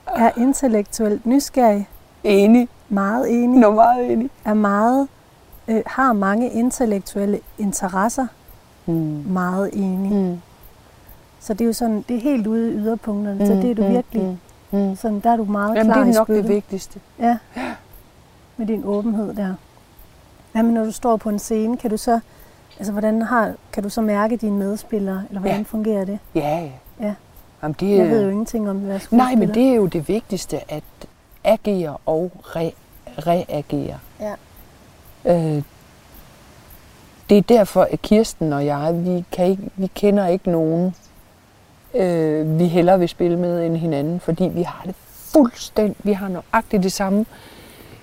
Er intellektuelt nysgerrig. Enig. Meget enig. Nå, meget enig. Er meget, øh, har mange intellektuelle interesser. Mm. Meget enig. Mm. Så det er jo sådan, det er helt ude i yderpunkterne, mm. så det er du virkelig, mm. Mm. sådan, der er du meget Jamen, klar det er nok det vigtigste. Ja, med din åbenhed der. Jamen, når du står på en scene, kan du så, altså, hvordan har, kan du så mærke dine medspillere, eller hvordan ja. fungerer det? Ja, ja. ja. Jamen, det, jeg ved jo ingenting om, hvad Nej, men det er jo det vigtigste, at agere og re- reagere. Ja. Øh, det er derfor, at Kirsten og jeg, vi, kan ikke, vi kender ikke nogen, øh, vi hellere vil spille med end hinanden, fordi vi har det fuldstændig, vi har nøjagtigt det samme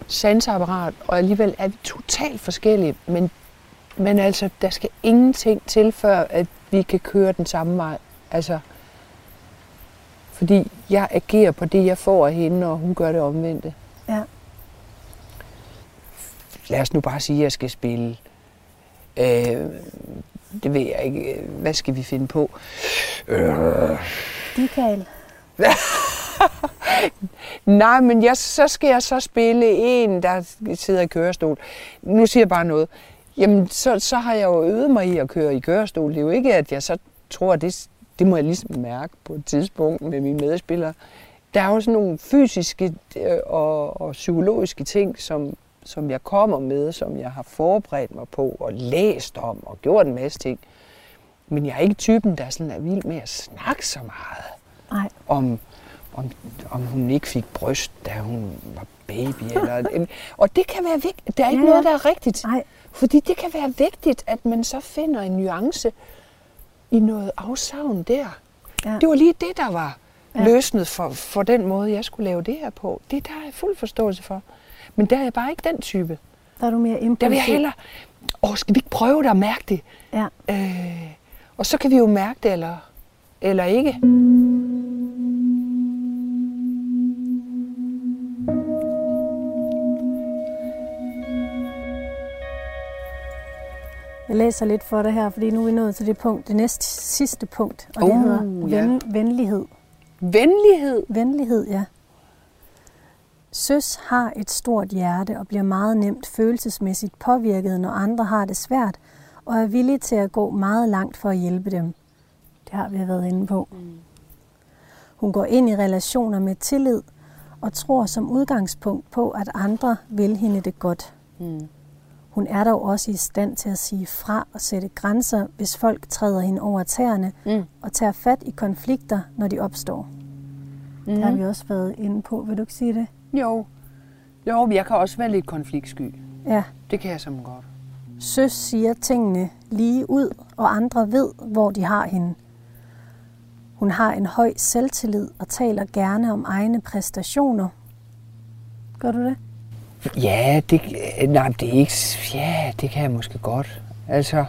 sansapparat, og alligevel er vi totalt forskellige. Men, men altså, der skal ingenting til, før at vi kan køre den samme vej. Altså, fordi jeg agerer på det, jeg får af hende, og hun gør det omvendte. Ja. Lad os nu bare sige, at jeg skal spille. Øh, det ved jeg ikke. Hvad skal vi finde på? Øh, Dikal. Nej, men jeg, så skal jeg så spille en, der sidder i kørestol. Nu siger jeg bare noget. Jamen, så, så har jeg jo øvet mig i at køre i kørestol. Det er jo ikke, at jeg så tror, at det, det må jeg ligesom mærke på et tidspunkt med mine medspillere. Der er jo sådan nogle fysiske øh, og, og psykologiske ting, som, som jeg kommer med, som jeg har forberedt mig på og læst om og gjort en masse ting. Men jeg er ikke typen, der sådan er vild med at snakke så meget Nej. om, om, om hun ikke fik bryst, da hun var baby. Eller, og det kan være vigtigt. Der er ikke Ja, noget, der er rigtigt. Nej. Fordi det kan være vigtigt, at man så finder en nuance i noget afsavn der. Ja. Det var lige det, der var Ja. løsnet for, for den måde, jeg skulle lave det her på. Det der er jeg fuld forståelse for. Men der er jeg bare ikke den type. Der er du mere impulsiv. Der vil jeg hellere, åh, skal vi ikke prøve det at mærke det? Ja. Øh, og så kan vi jo mærke det, eller, eller ikke. Jeg læser lidt for dig her, fordi nu er vi nået til det punkt, det næste sidste punkt, og det Uh, hedder ja. ven, venlighed. Venlighed. Venlighed, ja. Søs har et stort hjerte og bliver meget nemt følelsesmæssigt påvirket, når andre har det svært, og er villig til at gå meget langt for at hjælpe dem. Det har vi været inde på. Hun går ind i relationer med tillid og tror som udgangspunkt på, at andre vil hende det godt. Mm. Hun er dog også i stand til at sige fra og sætte grænser, hvis folk træder hende over tæerne, Mm. og tager fat i konflikter, når de opstår. Mm. Det har vi også været inde på. Vil du ikke sige det? Jo. Jo, men jeg kan også være lidt konfliktsky. Ja. Det kan jeg som godt. Søs siger tingene lige ud, og andre ved, hvor de har hende. Hun har en høj selvtillid og taler gerne om egne præstationer. Gør du det? Ja, det, nej, det er ikke... Ja, det kan jeg måske godt. Altså,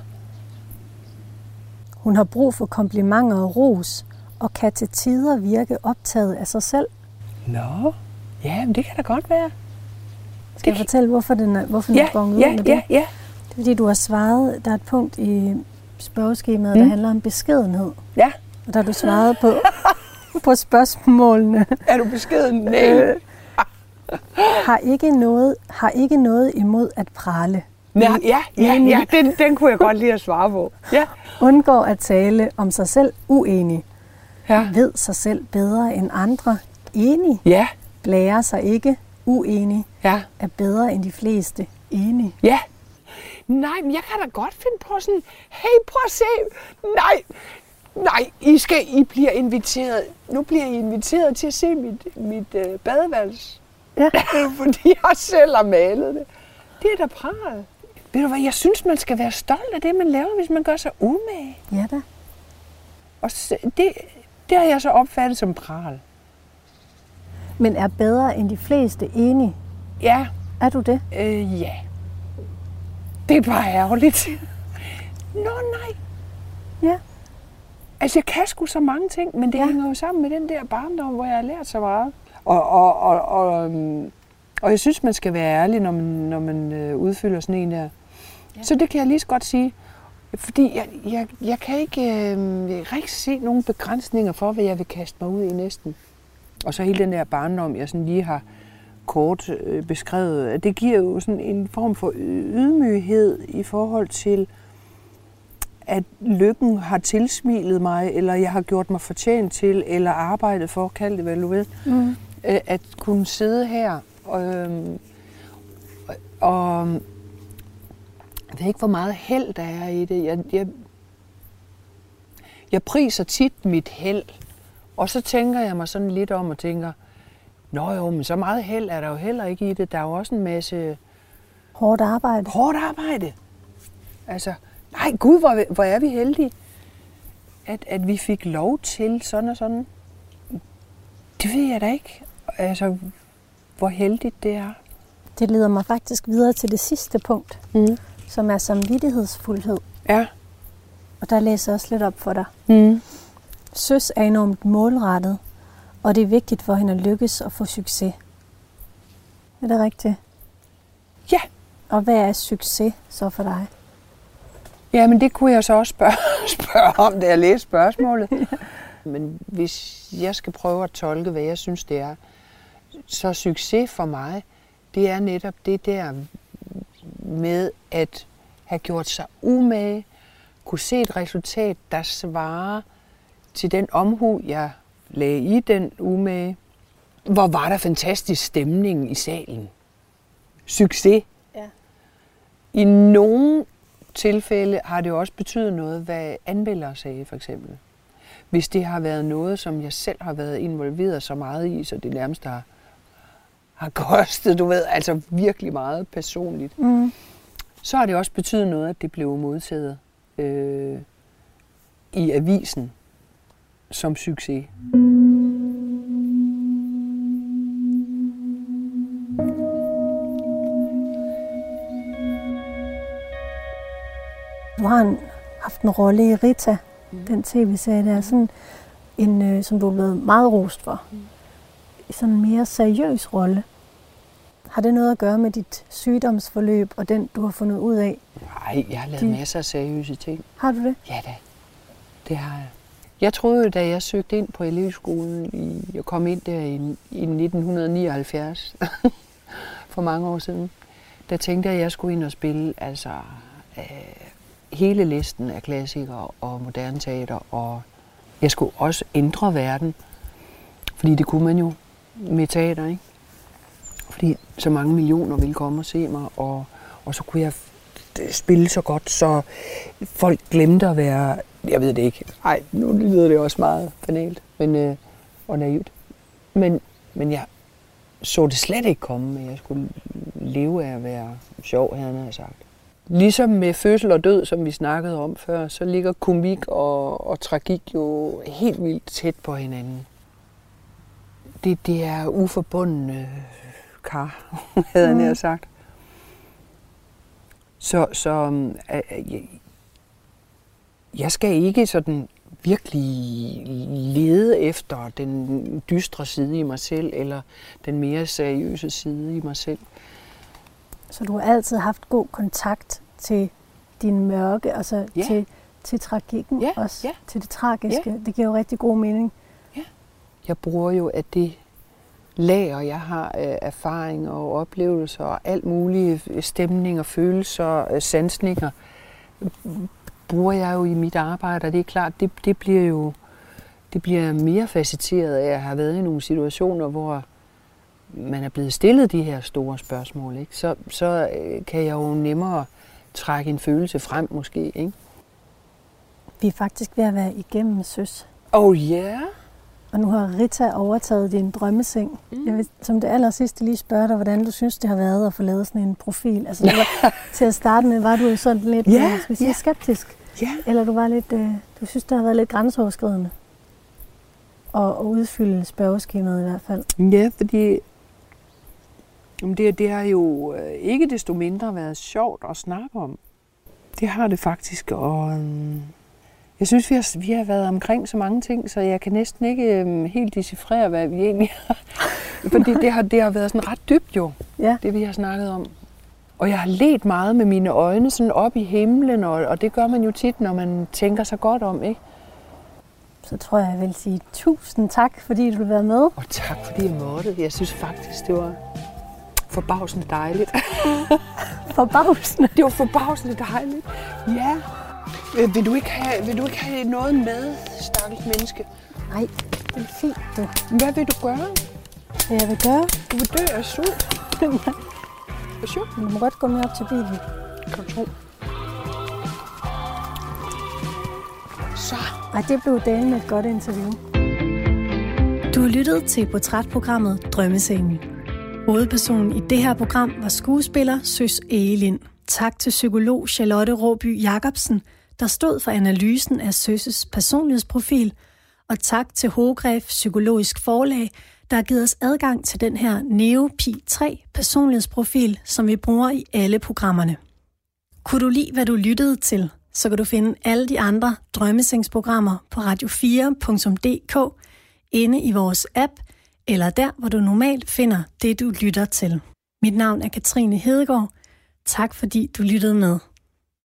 Hun har brug for komplimenter og ros, og kan til tider virke optaget af sig selv. nå, ja, men det kan da godt være. Skal jeg kan- fortælle, hvorfor den er, hvorfor den Ja, er bonget ud ja, med ja, det? ja. Det er fordi, du har svaret, der er et punkt i spørgeskemaet, mm. der handler om beskedenhed. Ja, Og der har du svaret på, på spørgsmålene. er du beskeden? Nej. Har ikke, noget, har ikke noget imod at prale. Ja, ja, Enig. ja, den, den kunne jeg godt lide at svare på. Ja. Undgår at tale om sig selv uenig. Ja. Ved sig selv bedre end andre. Enig. Ja, Blærer sig ikke. Uenig. ja, Er bedre end de fleste. Enig. ja. Nej, men jeg kan da godt finde på sådan, hey, prøv at se. Nej, nej, I skal, I bliver inviteret. Nu bliver I inviteret til at se mit, mit øh, badeværelse. Ja. Fordi jeg selv har malet det. Det er da pral. Ved du hvad, jeg synes, man skal være stolt af det, man laver, hvis man gør sig umage. Ja da. Og det, det har jeg så opfattet som pral. Men er bedre end de fleste enig. Ja, Er du det? øh, ja. Det er bare ærgerligt. Nå nej. Ja. Altså, jeg kan sgu så mange ting, men det Ja. hænger jo sammen med den der barndom, hvor jeg har lært så meget. Og, og, og, og, øhm, og jeg synes, man skal være ærlig, når man, når man øh, udfylder sådan en der. Ja. Så det kan jeg lige så godt sige. Fordi jeg, jeg, jeg kan ikke øh, rigtig se nogen begrænsninger for, hvad jeg vil kaste mig ud i næsten. Og så hele den der barndom, jeg sådan lige har kort øh, beskrevet, det giver jo sådan en form for ydmyghed i forhold til, at lykken har tilsmilet mig, eller jeg har gjort mig fortjent til, eller arbejdet for, kald det hvad du ved, Mm. øh, at kunne sidde her og, øhm, og, og jeg ved ikke, hvor meget held der er i det. Jeg, jeg, jeg priser tit mit held, og så tænker jeg mig sådan lidt om og tænker, Nå jo, men så meget held er der jo heller ikke i det. Der er jo også en masse Hårdt arbejde. hårdt arbejde. Altså, nej gud, hvor, hvor er vi heldige, at, at vi fik lov til sådan og sådan. Det ved jeg da ikke. Altså, hvor heldigt det er. Det leder mig faktisk videre til det sidste punkt, Mm. som er samvittighedsfuldhed. Ja. Og der læser jeg også lidt op for dig. Mm. Søs er enormt målrettet, og det er vigtigt for hende at lykkes og få succes. Er det rigtigt? Ja. Og hvad er succes så for dig? Ja, men det kunne jeg så også spørge, spørge om, da jeg læste spørgsmålet. Men hvis jeg skal prøve at tolke, hvad jeg synes, det er, så succes for mig, det er netop det der med at have gjort sig umage, kunne se et resultat, der svarer til den omhu, jeg lagde i den umage. Hvor var der fantastisk stemning i salen. Succes. Ja. I nogle tilfælde har det også betydet noget, hvad anmeldere sagde, for eksempel. Hvis det har været noget, som jeg selv har været involveret så meget i, så det nærmest har, har kostet, du ved, altså virkelig meget personligt, Mm. så har det også betydet noget, at det blev modtaget øh, i avisen som succes. Du har en, haft en rolle i Rita, Mm. den tv-serie der, sådan en, øh, som du er blevet meget rost for. Mm. Sådan en mere seriøs rolle. Har det noget at gøre med dit sygdomsforløb og den, du har fundet ud af? Nej, jeg har lavet Det- masser af seriøse ting. Har du det? Ja da, det har jeg. Jeg troede, da jeg søgte ind på elevskolen, i, jeg kom ind der i, i 1979, for mange år siden, der tænkte jeg, at jeg skulle ind og spille altså, øh, hele listen af klassikere og moderne teater, og jeg skulle også ændre verden, fordi det kunne man jo med teater, ikke? Fordi så mange millioner ville komme og se mig, og, og så kunne jeg Øh, spille så godt, så folk glemte at være, jeg ved det ikke, Nej, nu lyder det også meget banalt men, øh, og naivt. Men, men jeg så det slet ikke komme, at jeg skulle leve af at være sjov, havde jeg sagt. Ligesom med fødsel og død, som vi snakkede om før, så ligger komik og, og tragik jo helt vildt tæt på hinanden. Det, det er uforbundne kar, havde jeg Mm. sagt. Så, så øh, øh, jeg, jeg skal ikke sådan virkelig lede efter den dystre side i mig selv, eller den mere seriøse side i mig selv. Så du har altid haft god kontakt til din mørke, altså Ja. til, til tragikken Ja, også, ja. til det tragiske. Det giver jo rigtig god mening. Jeg bruger jo af det lager, jeg har af erfaringer og oplevelser og alt mulige stemninger, følelser, øh, sansninger, bruger jeg jo i mit arbejde, og det er klart, det, det bliver jo det bliver mere facetteret af at have været i nogle situationer, hvor man er blevet stillet de her store spørgsmål, ikke? Så, så øh, kan jeg jo nemmere trække en følelse frem måske. Ikke? Vi er faktisk ved at være igennem søs. Oh? Yeah. Og nu har Rita overtaget din drømmeseng. Mm. Jeg vil som det aller sidste lige spørge dig, hvordan du synes, det har været at få lavet sådan en profil. Altså, det var, til at starte med var du sådan lidt Ja, øh, skal vi sige, ja. skeptisk. Ja. Eller du var lidt, øh, du synes, det har været lidt grænseoverskridende. Og, og udfylde spørgeskemaet i hvert fald. Ja, fordi jamen, det, det har jo øh, ikke desto mindre været sjovt at snakke om. Det har det faktisk, og øhm, jeg synes, vi har, vi har været omkring så mange ting, så jeg kan næsten ikke øhm, helt decifrere, hvad vi egentlig har. Fordi det har, det har været sådan ret dybt jo, Ja, det vi har snakket om. Og jeg har let meget med mine øjne sådan op i himlen, og, og det gør man jo tit, når man tænker sig godt om, ikke? så tror jeg, jeg vil sige tusind tak, fordi du vil være med. Og tak fordi jeg måtte. Jeg synes faktisk, det var forbavsende dejligt. Forbavsende. Det var forbavsende dejligt. Ja. Øh, Vil du ikke have, vil du ikke have noget med, stakkels menneske? Nej, det er fint, du. Hvad vil du gøre? Hvad jeg vil gøre, Du vil dø af sult. Hvad sjovt. du må godt gå med op til bilen. Kan du tro? Så. Ej, det blev delen et godt interview. Du har lyttet til portrætprogrammet Drømmescenen. Hovedpersonen i det her program var skuespiller Søs Egelind. Tak til psykolog Charlotte Råby Jacobsen, der stod for analysen af Søsses personlighedsprofil. Og tak til Hogref Psykologisk Forlag, der har givet os adgang til den her NeoPi 3 personlighedsprofil, som vi bruger i alle programmerne. Kunne du lide, hvad du lyttede til, så kan du finde alle de andre drømmesengsprogrammer på radio4.dk inde i vores app, eller der, hvor du normalt finder det, du lytter til. Mit navn er Katrine Hedegaard. Tak fordi du lyttede med.